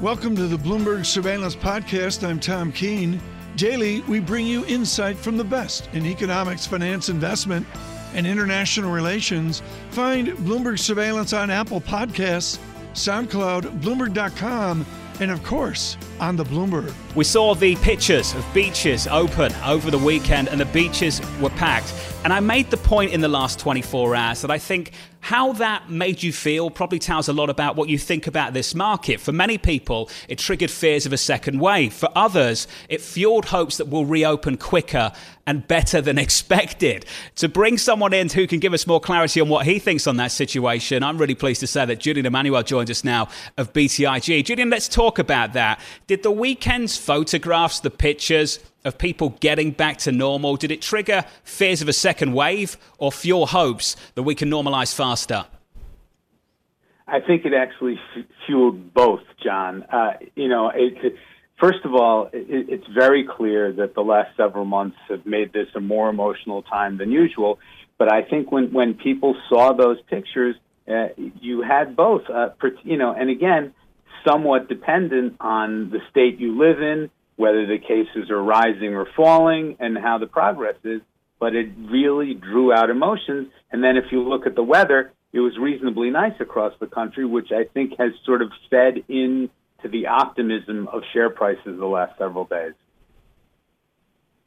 Welcome to the Bloomberg Surveillance Podcast. I'm Tom Keene. Daily, we bring you insight from the best in economics, finance, investment, and international relations. Find Bloomberg Surveillance on Apple Podcasts, SoundCloud, Bloomberg.com, and of course, on the Bloomberg. We saw the pictures of beaches open over the weekend, and the beaches were packed. And I made the point in the last 24 hours that I think how that made you feel probably tells a lot about what you think about this market. For many people, it triggered fears of a second wave. For others, it fueled hopes that we'll reopen quicker and better than expected. To bring someone in who can give us more clarity on what he thinks on that situation, I'm really pleased to say that Julian Emanuel joins us now of BTIG. Julian, let's talk about that. Did the weekend's photographs, the pictures, of people getting back to normal? Did it trigger fears of a second wave or fuel hopes that we can normalize faster? I think it actually f- fueled both, John. Uh, you know, it, first of all, it, it's very clear that the last several months have made this a more emotional time than usual. But I think when, when people saw those pictures, uh, you had both, uh, you know, and again, somewhat dependent on the state you live in, whether the cases are rising or falling, and how the progress is. But it really drew out emotions. And then if you look at the weather, it was reasonably nice across the country, which I think has sort of fed into the optimism of share prices the last several days.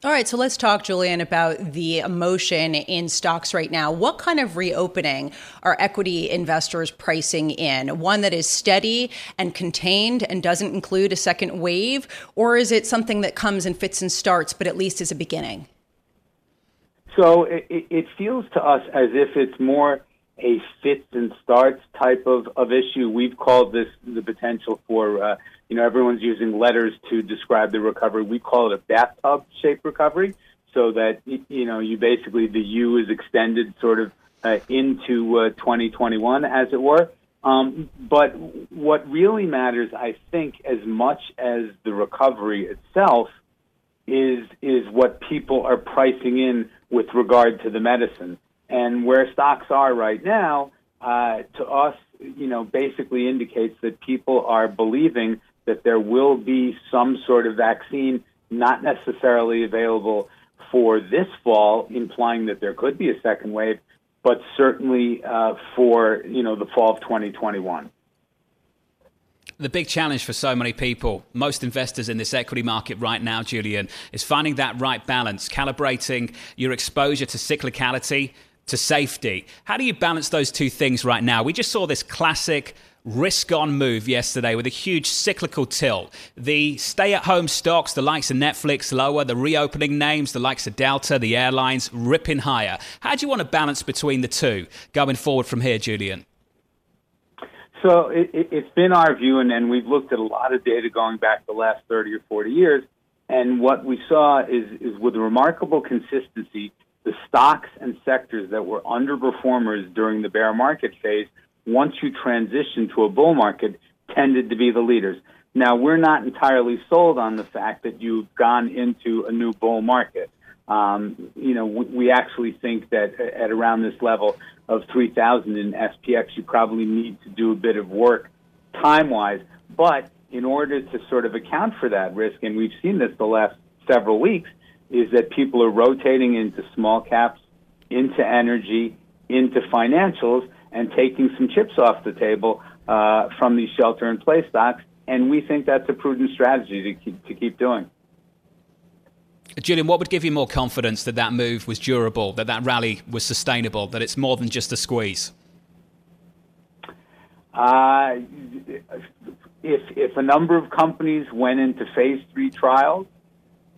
All right, so let's talk, Julian, about the emotion in stocks right now. What kind of reopening are equity investors pricing in? One that is steady and contained and doesn't include a second wave? Or is it something that comes and fits and starts, but at least is a beginning? So it, it feels to us as if it's more a fits and starts type of, of issue. We've called this the potential for, uh, you know, everyone's using letters to describe the recovery. We call it a bathtub shaped recovery so that, you know, you basically, the U is extended sort of uh, into uh, 2021, as it were. Um, but what really matters, I think, as much as the recovery itself, is is what people are pricing in with regard to the medicine. And where stocks are right now, uh, to us, you know, basically indicates that people are believing that there will be some sort of vaccine, not necessarily available for this fall, implying that there could be a second wave, but certainly uh, for you know the fall of 2021 the big challenge for so many people, most investors in this equity market right now, Julian, is finding that right balance, calibrating your exposure to cyclicality to safety. How do you balance those two things right now? We just saw this classic risk on move yesterday with a huge cyclical tilt. The stay at home stocks, the likes of Netflix, lower, the reopening names, the likes of Delta, the airlines, ripping higher. How do you want to balance between the two going forward from here, Julian? So it, has been our view, and, and we've looked at a lot of data going back the last 30 or 40 years. And what we saw is, is with remarkable consistency, the stocks and sectors that were underperformers during the bear market phase, once you transition to a bull market, tended to be the leaders. Now, we're not entirely sold on the fact that you've gone into a new bull market. Um, you know, we, we actually think that at around this level of 3,000 in SPX, you probably need to do a bit of work time wise. But in order to sort of account for that risk, and we've seen this the last several weeks, is that people are rotating into small caps, into energy, into financials, and taking some chips off the table uh, from these shelter in place stocks. And we think that's a prudent strategy to keep, to keep doing. Julian, what would give you more confidence that that move was durable, that that rally was sustainable, that it's more than just a squeeze? Uh, if if a number of companies went into phase three trials,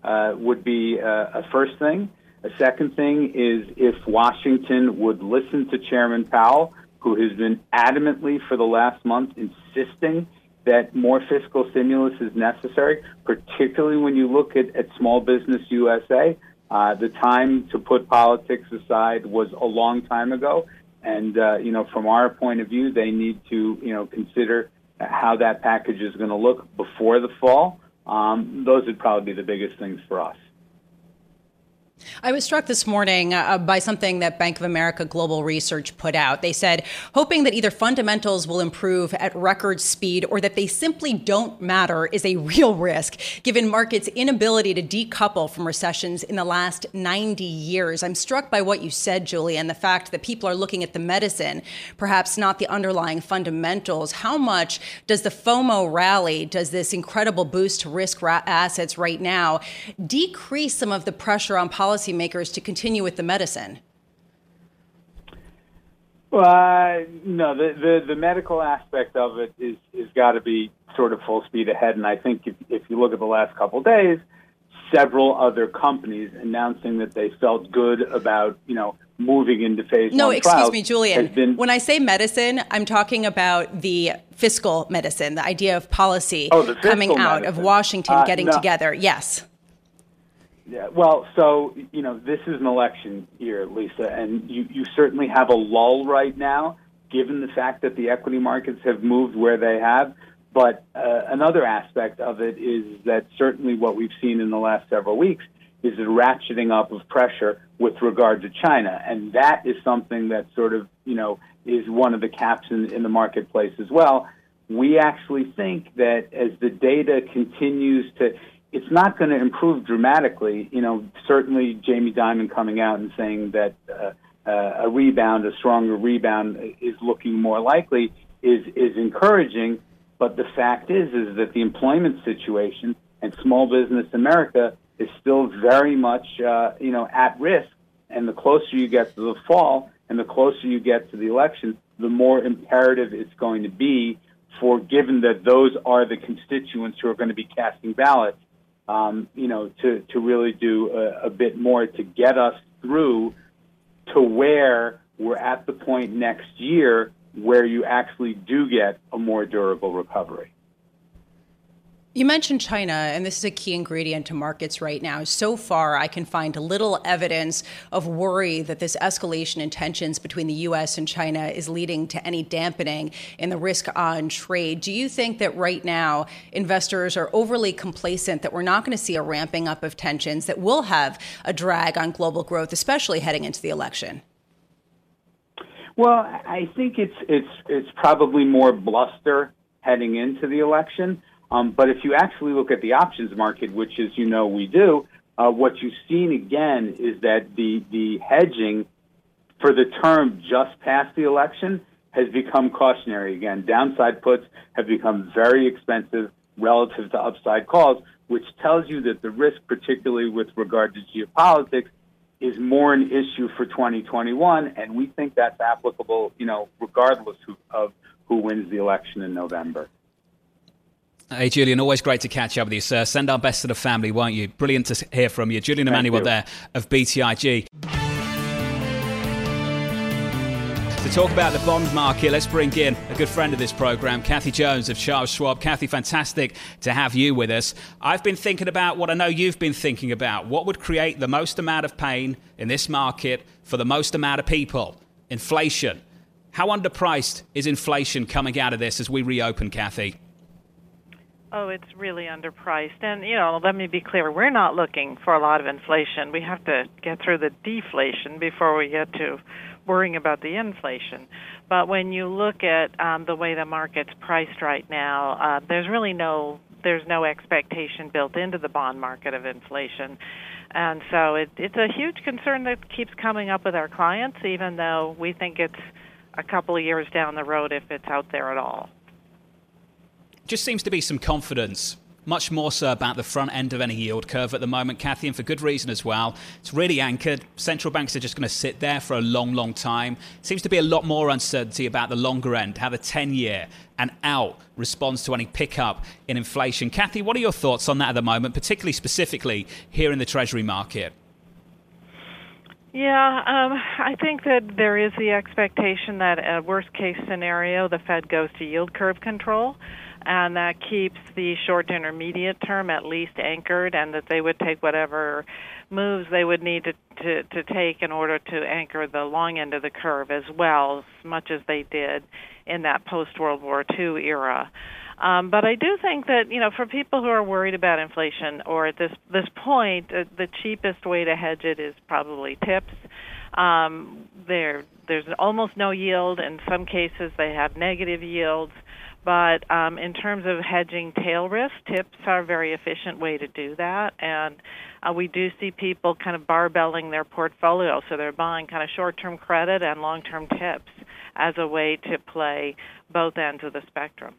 uh, would be uh, a first thing. A second thing is if Washington would listen to Chairman Powell, who has been adamantly for the last month insisting that more fiscal stimulus is necessary, particularly when you look at, at Small Business USA. Uh, the time to put politics aside was a long time ago. And, uh, you know, from our point of view, they need to, you know, consider how that package is going to look before the fall. Um, those would probably be the biggest things for us. I was struck this morning uh, by something that Bank of America Global Research put out. They said, hoping that either fundamentals will improve at record speed or that they simply don't matter is a real risk, given markets' inability to decouple from recessions in the last 90 years. I'm struck by what you said, Julie, and the fact that people are looking at the medicine, perhaps not the underlying fundamentals. How much does the FOMO rally, does this incredible boost to risk ra- assets right now, decrease some of the pressure on policymakers to continue with the medicine? Uh, no, the, the, the medical aspect of it is is got to be sort of full speed ahead. And I think if, if you look at the last couple of days, several other companies announcing that they felt good about you know moving into phase no, excuse me, Julian. Been, when I say medicine, I'm talking about the fiscal medicine, the idea of policy oh, coming out medicine. of Washington uh, getting no. together. Yes. Yeah, well, so you know, this is an election year, Lisa, and you, you certainly have a lull right now, given the fact that the equity markets have moved where they have. But uh, another aspect of it is that certainly what we've seen in the last several weeks is a ratcheting up of pressure with regard to China, and that is something that sort of you know is one of the caps in, in the marketplace as well. We actually think that as the data continues to it's not going to improve dramatically. You know, certainly Jamie Dimon coming out and saying that uh, uh, a rebound, a stronger rebound, is looking more likely is is encouraging. But the fact is, is that the employment situation and small business America is still very much, uh, you know, at risk. And the closer you get to the fall, and the closer you get to the election, the more imperative it's going to be for, given that those are the constituents who are going to be casting ballots, um, you know, to, to really do a, a bit more to get us through to where we're at the point next year where you actually do get a more durable recovery. You mentioned China, and this is a key ingredient to markets right now. So far, I can find little evidence of worry that this escalation in tensions between the U.S. and China is leading to any dampening in the risk on trade. Do you think that right now investors are overly complacent that we're not going to see a ramping up of tensions that will have a drag on global growth, especially heading into the election? Well, I think it's it's it's probably more bluster heading into the election. Um, but if you actually look at the options market, which as you know we do, uh, what you've seen again is that the the hedging for the term just past the election has become cautionary again. Downside puts have become very expensive relative to upside calls, which tells you that the risk, particularly with regard to geopolitics, is more an issue for 2021, and we think that's applicable, you know, regardless of who wins the election in November. Hey, Julian, always great to catch up with you, sir. Send our best to the family, won't you? Brilliant to hear from you. Julian Thank Emanuel you. there of BTIG. To talk about the bond market, let's bring in a good friend of this program, Kathy Jones of Charles Schwab. Kathy, fantastic to have you with us. I've been thinking about what I know you've been thinking about. What would create the most amount of pain in this market for the most amount of people? Inflation. How underpriced is inflation coming out of this as we reopen, Kathy? Oh, it's really underpriced. And, you know, let me be clear we're not looking for a lot of inflation. We have to get through the deflation before we get to worrying about the inflation. But when you look at um, the way the market's priced right now, uh, there's really no there's no expectation built into the bond market of inflation. And so it, it's a huge concern that keeps coming up with our clients, even though we think it's a couple of years down the road if it's out there at all just seems to be some confidence, much more so about the front end of any yield curve at the moment, Kathy, and for good reason as well. It's really anchored. Central banks are just going to sit there for a long, long time. Seems to be a lot more uncertainty about the longer end, how the 10 year and out responds to any pickup in inflation. Kathy, what are your thoughts on that at the moment, particularly specifically here in the Treasury market? Yeah, um, I think that there is the expectation that a worst case scenario, the Fed goes to yield curve control and that keeps the short to intermediate term at least anchored, and that they would take whatever moves they would need to, to, to take in order to anchor the long end of the curve as well, as much as they did in that post World War II era. Um, but I do think that you know, for people who are worried about inflation, or at this this point, uh, the cheapest way to hedge it is probably TIPS. Um, there, there's almost no yield. In some cases, they have negative yields. But um, in terms of hedging tail risk, TIPS are a very efficient way to do that. And uh, we do see people kind of barbelling their portfolio. So they're buying kind of short term credit and long term TIPS as a way to play both ends of the spectrum.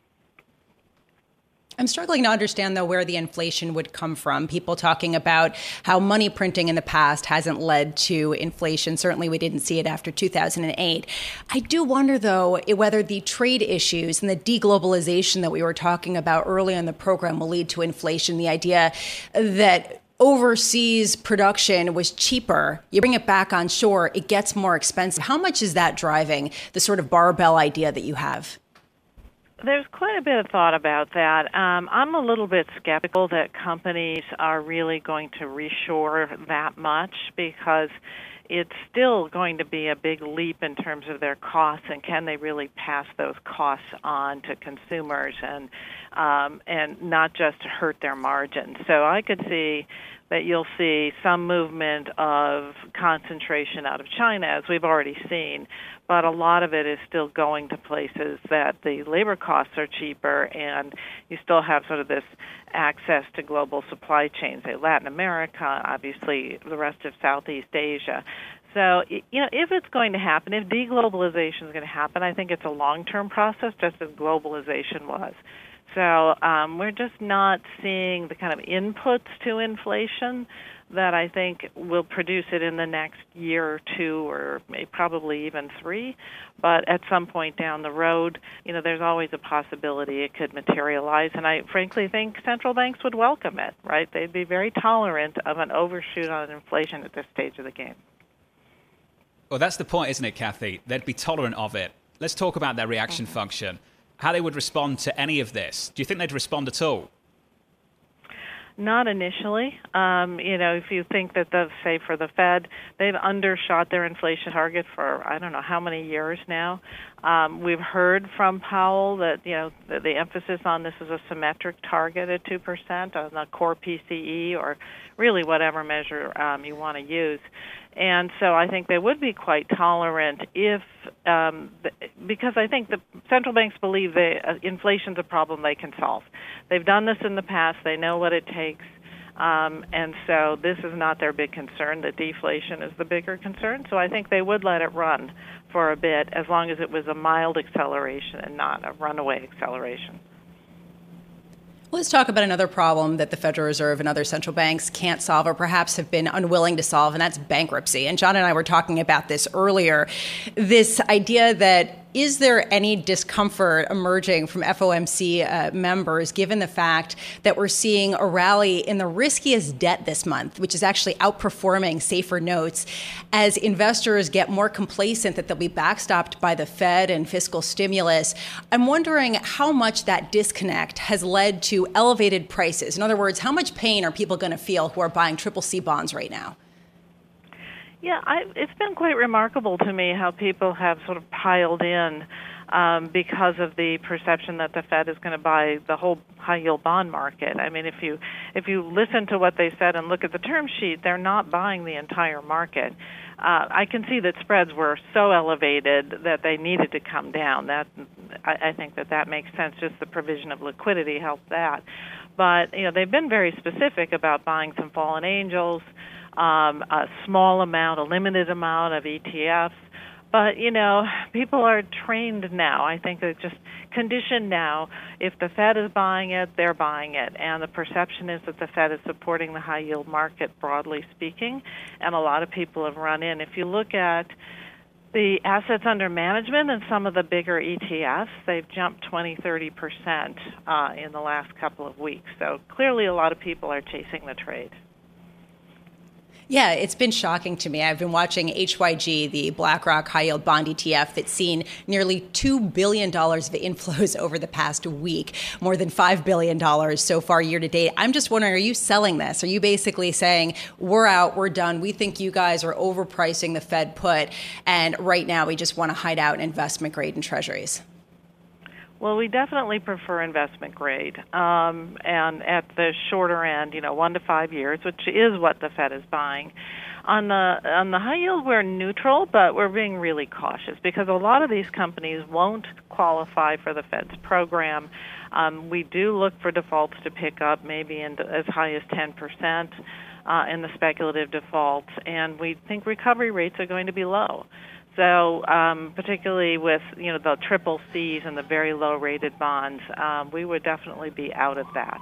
I'm struggling to understand, though, where the inflation would come from. People talking about how money printing in the past hasn't led to inflation. Certainly, we didn't see it after 2008. I do wonder, though, whether the trade issues and the deglobalization that we were talking about earlier in the program will lead to inflation. The idea that overseas production was cheaper. You bring it back on shore, it gets more expensive. How much is that driving the sort of barbell idea that you have? There's quite a bit of thought about that. Um, I'm a little bit skeptical that companies are really going to reshore that much because it's still going to be a big leap in terms of their costs and can they really pass those costs on to consumers and um, and not just hurt their margins. So I could see that you'll see some movement of concentration out of China, as we've already seen, but a lot of it is still going to places that the labor costs are cheaper, and you still have sort of this access to global supply chains, say Latin America, obviously the rest of Southeast Asia. So, you know, if it's going to happen, if deglobalization is going to happen, I think it's a long term process, just as globalization was. So um, we're just not seeing the kind of inputs to inflation that I think will produce it in the next year or two, or maybe probably even three. But at some point down the road, you know, there's always a possibility it could materialize, and I frankly think central banks would welcome it. Right? They'd be very tolerant of an overshoot on inflation at this stage of the game. Well, that's the point, isn't it, Kathy? They'd be tolerant of it. Let's talk about their reaction mm-hmm. function how they would respond to any of this. Do you think they'd respond at all? Not initially. Um, you know, if you think that the say for the Fed, they've undershot their inflation target for I don't know how many years now. Um, we've heard from Powell that you know the, the emphasis on this is a symmetric target at two percent on the core PCE or really whatever measure um, you want to use. And so I think they would be quite tolerant if, um, because I think the central banks believe that uh, inflation's a problem they can solve. They've done this in the past. They know what it takes. Um, and so this is not their big concern. The deflation is the bigger concern. So I think they would let it run for a bit as long as it was a mild acceleration and not a runaway acceleration. Let's talk about another problem that the Federal Reserve and other central banks can't solve or perhaps have been unwilling to solve, and that's bankruptcy. And John and I were talking about this earlier this idea that is there any discomfort emerging from FOMC uh, members given the fact that we're seeing a rally in the riskiest debt this month, which is actually outperforming safer notes, as investors get more complacent that they'll be backstopped by the Fed and fiscal stimulus? I'm wondering how much that disconnect has led to elevated prices. In other words, how much pain are people going to feel who are buying triple C bonds right now? Yeah, I, it's been quite remarkable to me how people have sort of piled in um, because of the perception that the Fed is going to buy the whole high yield bond market. I mean, if you if you listen to what they said and look at the term sheet, they're not buying the entire market. Uh, I can see that spreads were so elevated that they needed to come down. That I, I think that that makes sense. Just the provision of liquidity helped that. But you know, they've been very specific about buying some fallen angels um, a small amount, a limited amount of ETFs. But you know, people are trained now. I think they're just conditioned now. If the Fed is buying it, they're buying it, and the perception is that the Fed is supporting the high yield market, broadly speaking. And a lot of people have run in. If you look at the assets under management and some of the bigger ETFs, they've jumped 20, 30 percent uh, in the last couple of weeks. So clearly, a lot of people are chasing the trade. Yeah, it's been shocking to me. I've been watching HYG, the BlackRock high yield bond ETF, that's seen nearly $2 billion of inflows over the past week, more than $5 billion so far year to date. I'm just wondering, are you selling this? Are you basically saying, we're out, we're done, we think you guys are overpricing the Fed put, and right now we just want to hide out in investment grade and treasuries? Well, we definitely prefer investment grade, um, and at the shorter end, you know, one to five years, which is what the Fed is buying. On the on the high yield, we're neutral, but we're being really cautious because a lot of these companies won't qualify for the Fed's program. Um, we do look for defaults to pick up, maybe in as high as 10 percent uh, in the speculative defaults, and we think recovery rates are going to be low. So, um, particularly with you know the triple C's and the very low rated bonds, um, we would definitely be out of that.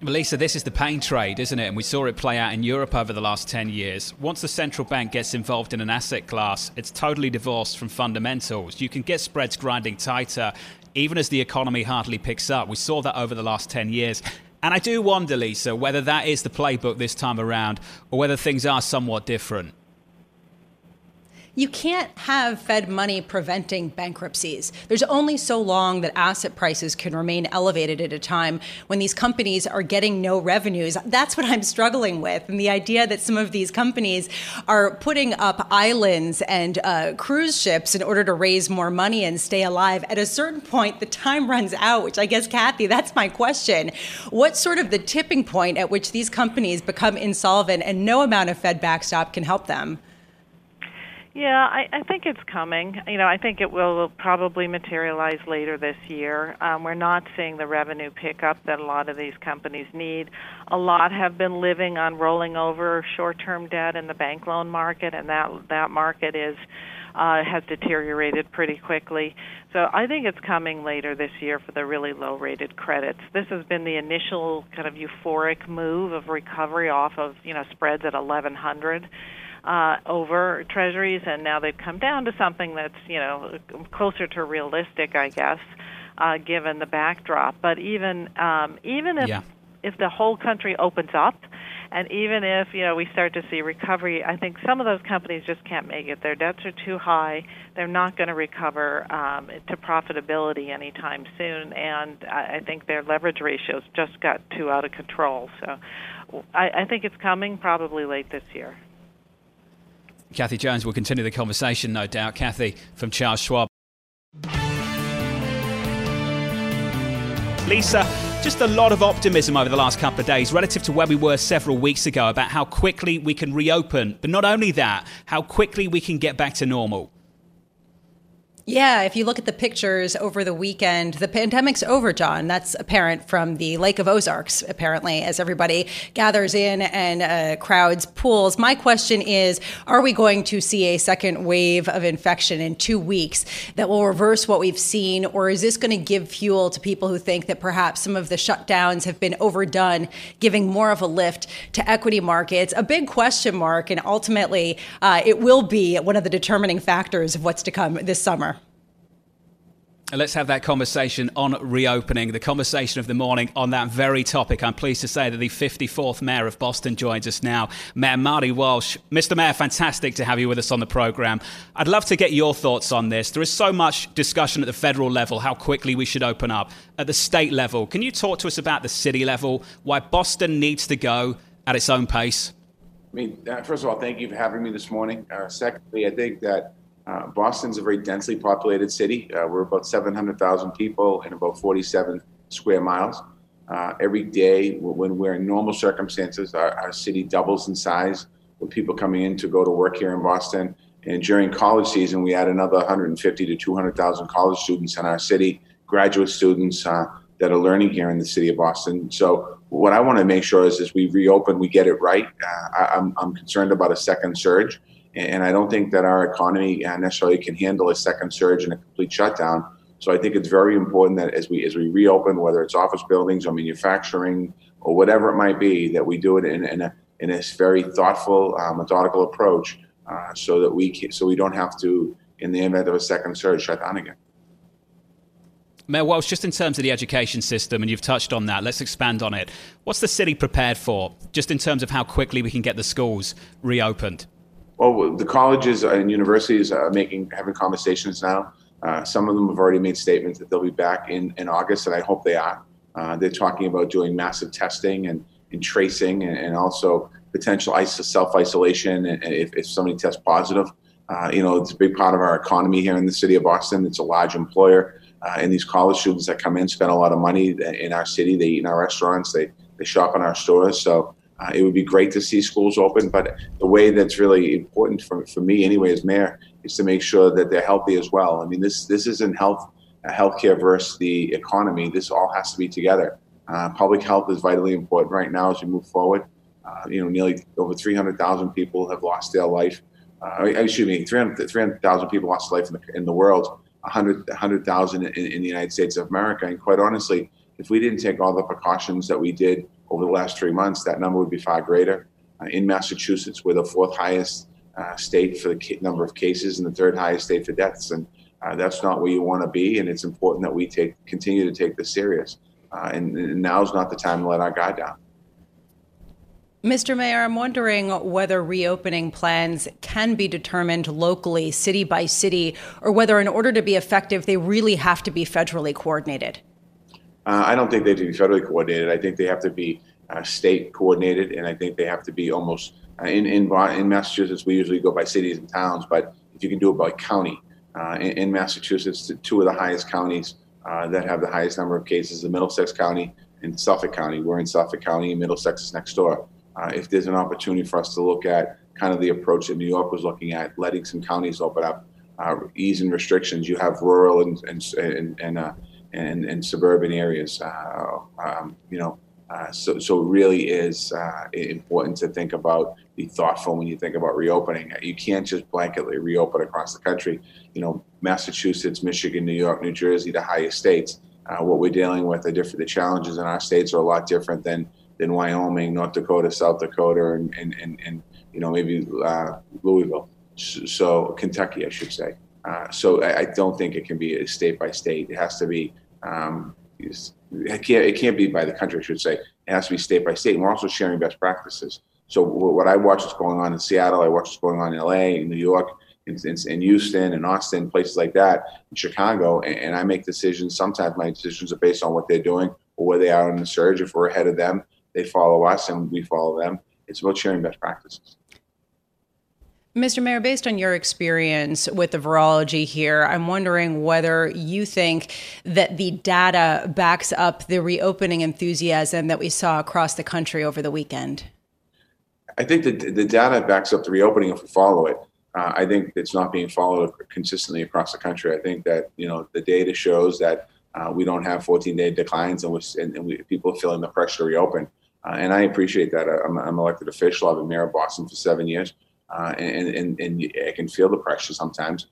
Melissa, this is the pain trade, isn't it? And we saw it play out in Europe over the last 10 years. Once the central bank gets involved in an asset class, it's totally divorced from fundamentals. You can get spreads grinding tighter even as the economy hardly picks up. We saw that over the last 10 years. And I do wonder, Lisa, whether that is the playbook this time around or whether things are somewhat different you can't have Fed money preventing bankruptcies. There's only so long that asset prices can remain elevated at a time when these companies are getting no revenues. That's what I'm struggling with. And the idea that some of these companies are putting up islands and uh, cruise ships in order to raise more money and stay alive. At a certain point, the time runs out, which I guess, Kathy, that's my question. What's sort of the tipping point at which these companies become insolvent and no amount of Fed backstop can help them? Yeah, I, I think it's coming. You know, I think it will probably materialize later this year. Um, we're not seeing the revenue pickup that a lot of these companies need. A lot have been living on rolling over short-term debt in the bank loan market, and that that market is uh, has deteriorated pretty quickly. So I think it's coming later this year for the really low-rated credits. This has been the initial kind of euphoric move of recovery off of you know spreads at 1100 uh, over treasuries, and now they've come down to something that's you know closer to realistic, I guess, uh, given the backdrop. But even um, even if yeah. if the whole country opens up, and even if you know we start to see recovery, I think some of those companies just can't make it. Their debts are too high. They're not going to recover um, to profitability anytime soon, and I, I think their leverage ratios just got too out of control. So, I, I think it's coming probably late this year. Kathy Jones will continue the conversation, no doubt. Kathy from Charles Schwab. Lisa, just a lot of optimism over the last couple of days relative to where we were several weeks ago about how quickly we can reopen. But not only that, how quickly we can get back to normal. Yeah, if you look at the pictures over the weekend, the pandemic's over, John. That's apparent from the Lake of Ozarks, apparently, as everybody gathers in and uh, crowds pools. My question is Are we going to see a second wave of infection in two weeks that will reverse what we've seen, or is this going to give fuel to people who think that perhaps some of the shutdowns have been overdone, giving more of a lift to equity markets? A big question mark, and ultimately, uh, it will be one of the determining factors of what's to come this summer. Let's have that conversation on reopening, the conversation of the morning on that very topic. I'm pleased to say that the 54th Mayor of Boston joins us now, Mayor Marty Walsh. Mr. Mayor, fantastic to have you with us on the program. I'd love to get your thoughts on this. There is so much discussion at the federal level, how quickly we should open up. At the state level, can you talk to us about the city level, why Boston needs to go at its own pace? I mean, uh, first of all, thank you for having me this morning. Uh, secondly, I think that uh, Boston's a very densely populated city. Uh, we're about 700,000 people in about 47 square miles. Uh, every day, when we're in normal circumstances, our, our, city doubles in size with people coming in to go to work here in Boston. And during college season, we add another 150 to 200,000 college students in our city, graduate students uh, that are learning here in the city of Boston. So, what I want to make sure is, as we reopen, we get it right. Uh, I, I'm concerned about a second surge. And I don't think that our economy uh, necessarily can handle a second surge and a complete shutdown. So I think it's very important that as we as we reopen, whether it's office buildings or manufacturing or whatever it might be, that we do it in, in a in this very thoughtful, uh, methodical approach, uh, so that we can, so we don't have to, in the event of a second surge, shut down again. Mayor Walsh, just in terms of the education system, and you've touched on that, let's expand on it. What's the city prepared for, just in terms of how quickly we can get the schools reopened? Well, the colleges and universities are making having conversations now. Uh, some of them have already made statements that they'll be back in, in August, and I hope they are. Uh, they're talking about doing massive testing and, and tracing and, and also potential self isolation if, if somebody tests positive. Uh, you know, it's a big part of our economy here in the city of Boston. It's a large employer. Uh, and these college students that come in spend a lot of money in our city. They eat in our restaurants. They they shop in our stores. So uh, it would be great to see schools open. But the way that's really important for, for me, anyway, as mayor, is to make sure that they're healthy as well. I mean, this this isn't health uh, healthcare versus the economy. This all has to be together. Uh, public health is vitally important right now as we move forward. Uh, you know, nearly over 300,000 people have lost their life. Uh, excuse me, 300,000 300, people lost life in the, in the world, 100,000 100, in, in the United States of America. And quite honestly, if we didn't take all the precautions that we did over the last three months, that number would be far greater. Uh, in Massachusetts, we're the fourth highest uh, state for the number of cases and the third highest state for deaths. And uh, that's not where you want to be. And it's important that we take continue to take this serious. Uh, and, and now's not the time to let our guard down. Mr. Mayor, I'm wondering whether reopening plans can be determined locally, city by city, or whether, in order to be effective, they really have to be federally coordinated. Uh, I don't think they have to be federally coordinated. I think they have to be uh, state coordinated, and I think they have to be almost uh, in, in in Massachusetts. We usually go by cities and towns, but if you can do it by county, uh, in, in, Massachusetts, two of the highest counties uh, that have the highest number of cases, the Middlesex County and Suffolk County. We're in Suffolk County, and Middlesex is next door uh, if there's an opportunity for us to look at kind of the approach that New York was looking at, letting some counties open up, easing restrictions. You have rural and and and and, and, and, suburban areas. Uh, um, you know, uh, so so it really is uh, important to think about, be thoughtful when you think about reopening. You can't just blanketly reopen across the country. You know, Massachusetts, Michigan, New York, New Jersey, the highest states. what we're dealing with are different. The challenges in our states are a lot different than than Wyoming, North Dakota, South Dakota, and and and, and you know maybe uh, Louisville. So Kentucky, I should say. Uh, so I, I, don't think it can be a state by state. It has to be. Um, it can't. It can't be by the country. I should say. It has to be state by state. And we're also sharing best practices. So what I watch is going on in Seattle. I watch what's going on in LA, in New York, in, in, in Houston, and Austin, places like that, in Chicago, and, and I make decisions. Sometimes my decisions are based on what they're doing or where they are in the surge. If we're ahead of them, they follow us and we follow them. It's about sharing best practices. Mr. Mayor, based on your experience with the virology here, I'm wondering whether you think that the data backs up the reopening enthusiasm that we saw across the country over the weekend. I think that the data backs up the reopening if we follow it. Uh, I think it's not being followed consistently across the country. I think that you know the data shows that uh, we don't have 14-day declines, and, and, and we, people are feeling the pressure to reopen. Uh, and I appreciate that. I'm, I'm elected official. I've been mayor of Boston for seven years, uh, and, and, and I can feel the pressure sometimes.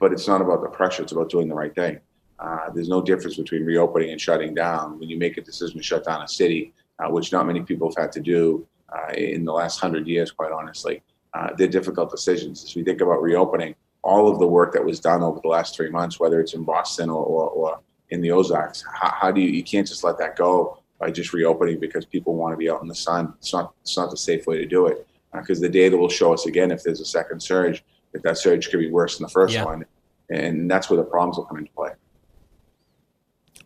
But it's not about the pressure; it's about doing the right thing. Uh, there's no difference between reopening and shutting down. When you make a decision to shut down a city, uh, which not many people have had to do uh, in the last hundred years, quite honestly, uh, they're difficult decisions. As we think about reopening, all of the work that was done over the last three months, whether it's in Boston or, or, or in the Ozarks, how, how do you? You can't just let that go by just reopening because people want to be out in the sun. It's not it's not the safe way to do it because uh, the data will show us again if there's a second surge if that surge could be worse than the first yeah. one, and that's where the problems will come into play.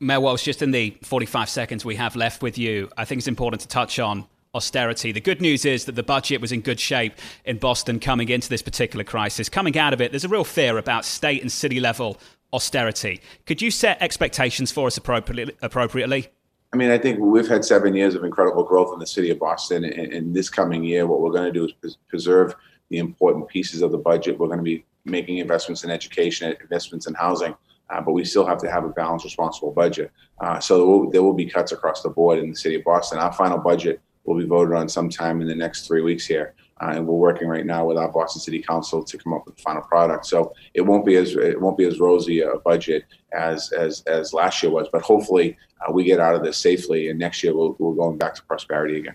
Mayor Walsh, just in the 45 seconds we have left with you, I think it's important to touch on austerity. The good news is that the budget was in good shape in Boston coming into this particular crisis. Coming out of it, there's a real fear about state and city level austerity. Could you set expectations for us appropriately? appropriately? I mean, I think we've had seven years of incredible growth in the city of Boston. And, and this coming year, what we're going to do is preserve the important pieces of the budget. We're going to be making investments in education, investments in housing, uh, but we still have to have a balanced, responsible budget. Uh, so there will, there will, be cuts across the board in the city of Boston. Our final budget will be voted on sometime in the next three weeks here. Uh, and we're working right now with our Boston City Council to come up with the final product. So it won't be as it won't be as rosy a budget as as as last year was, but hopefully uh, we get out of this safely, and next year we'll we're going back to prosperity again.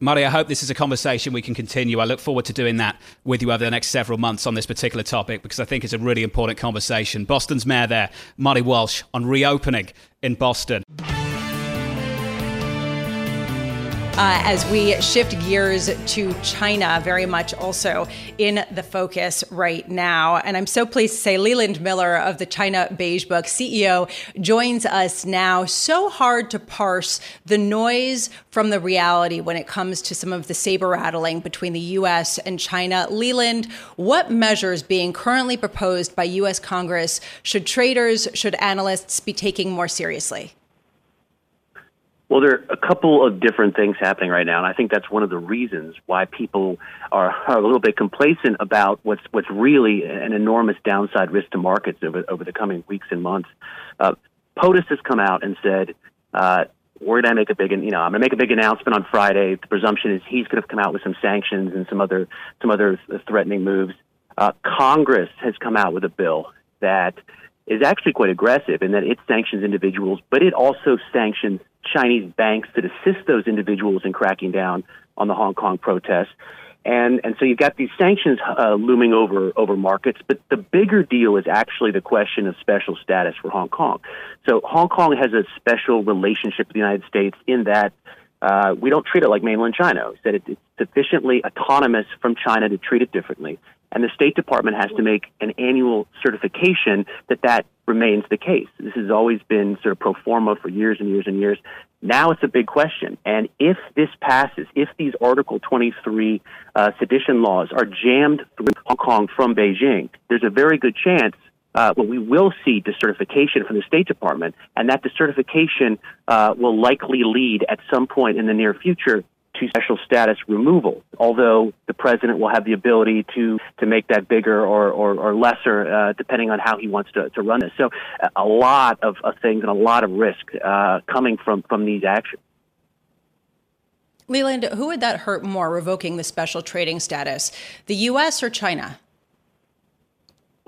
Marty, I hope this is a conversation we can continue. I look forward to doing that with you over the next several months on this particular topic because I think it's a really important conversation. Boston's mayor there, Marty Walsh, on reopening in Boston. Uh, as we shift gears to China, very much also in the focus right now. And I'm so pleased to say Leland Miller of the China Beige Book, CEO, joins us now. So hard to parse the noise from the reality when it comes to some of the saber rattling between the U.S. and China. Leland, what measures being currently proposed by U.S. Congress should traders, should analysts be taking more seriously? Well, there are a couple of different things happening right now, and I think that's one of the reasons why people are, are a little bit complacent about what's what's really an enormous downside risk to markets over over the coming weeks and months. Uh, POTUS has come out and said. Uh, we're going to make a big, you know, I'm going to make a big announcement on Friday. The presumption is he's going to come out with some sanctions and some other, some other threatening moves. Uh, Congress has come out with a bill that is actually quite aggressive in that it sanctions individuals, but it also sanctions Chinese banks that assist those individuals in cracking down on the Hong Kong protests. And, and so you've got these sanctions uh, looming over, over markets, but the bigger deal is actually the question of special status for Hong Kong. So Hong Kong has a special relationship with the United States in that uh, we don't treat it like mainland China. That it, it's sufficiently autonomous from China to treat it differently and the State Department has to make an annual certification that that remains the case. This has always been sort of pro forma for years and years and years. Now it's a big question. And if this passes, if these Article 23 uh, sedition laws are jammed through Hong Kong from Beijing, there's a very good chance uh, well, we will see decertification from the State Department, and that decertification uh, will likely lead at some point in the near future to special status removal, although the president will have the ability to, to make that bigger or, or, or lesser, uh, depending on how he wants to, to run this. So, a lot of, of things and a lot of risk uh, coming from, from these actions. Leland, who would that hurt more, revoking the special trading status, the U.S. or China?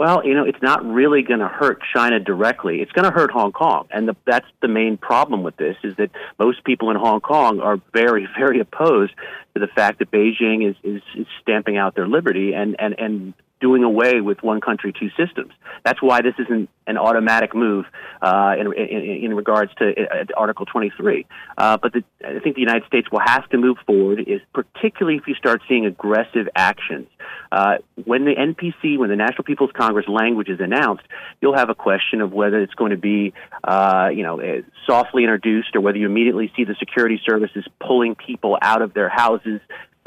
Well, you know, it's not really going to hurt China directly. It's going to hurt Hong Kong, and the, that's the main problem with this: is that most people in Hong Kong are very, very opposed to the fact that Beijing is, is, is stamping out their liberty and and and doing away with one country, two systems. That's why this isn't an automatic move uh, in, in, in, regards to uh, Article 23. Uh, but the, I think the United States will have to move forward, is particularly if you start seeing aggressive actions. Uh, when the NPC, when the National People's Congress language is announced, you'll have a question of whether it's going to be, uh, you know, uh, softly introduced or whether you immediately see the security services pulling people out of their houses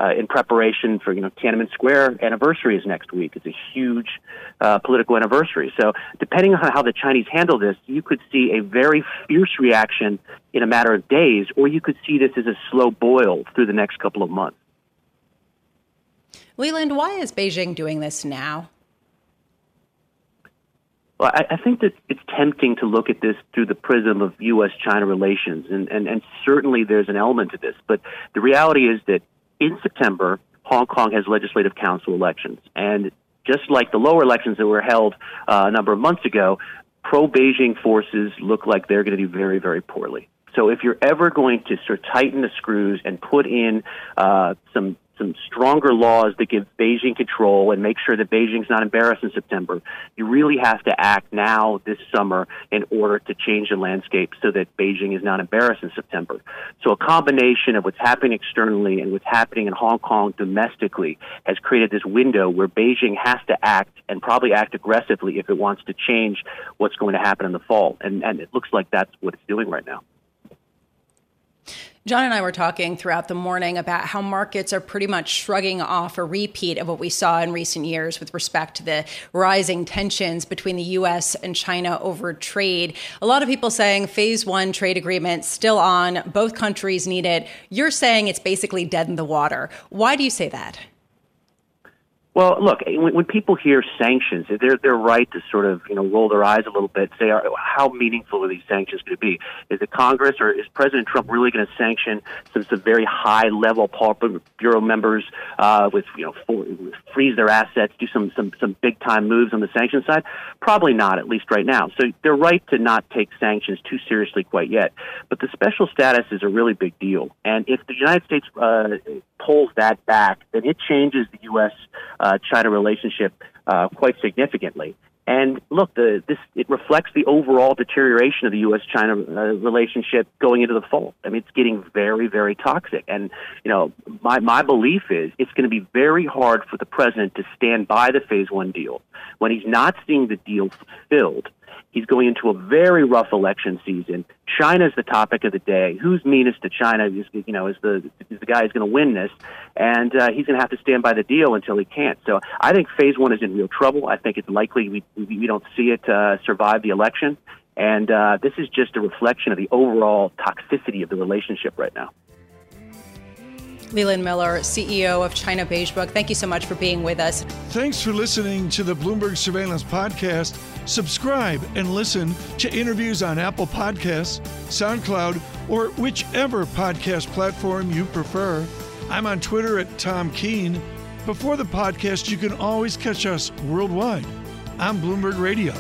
uh, in preparation for you know Tiananmen Square anniversary is next week. It's a huge uh, political anniversary. So depending on how the Chinese handle this, you could see a very fierce reaction in a matter of days, or you could see this as a slow boil through the next couple of months. Leland, why is Beijing doing this now? Well, I, I think that it's tempting to look at this through the prism of U.S. China relations, and, and, and certainly there's an element to this. But the reality is that in September, Hong Kong has legislative council elections. And just like the lower elections that were held uh, a number of months ago, pro Beijing forces look like they're going to do very, very poorly. So if you're ever going to sort of tighten the screws and put in uh, some some stronger laws that give Beijing control and make sure that Beijing's not embarrassed in September. You really have to act now this summer in order to change the landscape so that Beijing is not embarrassed in September. So a combination of what's happening externally and what's happening in Hong Kong domestically has created this window where Beijing has to act and probably act aggressively if it wants to change what's going to happen in the fall. And, and it looks like that's what it's doing right now. John and I were talking throughout the morning about how markets are pretty much shrugging off a repeat of what we saw in recent years with respect to the rising tensions between the U.S. and China over trade. A lot of people saying phase one trade agreement still on, both countries need it. You're saying it's basically dead in the water. Why do you say that? Well, look, when, when people hear sanctions, they're they're right to sort of you know roll their eyes a little bit, say how meaningful are these sanctions going to be? Is it Congress or is President Trump really going to sanction some some very high level Bureau members uh, with you know for, freeze their assets, do some some some big time moves on the sanction side? Probably not, at least right now. So they're right to not take sanctions too seriously quite yet. But the special status is a really big deal, and if the United States uh, pulls that back, then it changes the U.S. Uh, China relationship uh, quite significantly. And look, the, this it reflects the overall deterioration of the U.S.-China uh, relationship going into the fall. I mean, it's getting very, very toxic. And you know, my my belief is it's going to be very hard for the president to stand by the Phase One deal when he's not seeing the deal fulfilled He's going into a very rough election season. China is the topic of the day. Who's meanest to China? Is, you know, is the is the guy who's going to win this, and uh, he's going to have to stand by the deal until he can't. So I think Phase One is in real trouble. I think it's likely we, we don't see it uh, survive the election, and uh, this is just a reflection of the overall toxicity of the relationship right now. Leland Miller, CEO of China Beige Book, thank you so much for being with us. Thanks for listening to the Bloomberg Surveillance Podcast. Subscribe and listen to interviews on Apple Podcasts, SoundCloud, or whichever podcast platform you prefer. I'm on Twitter at Tom Keene. Before the podcast, you can always catch us worldwide on Bloomberg Radio.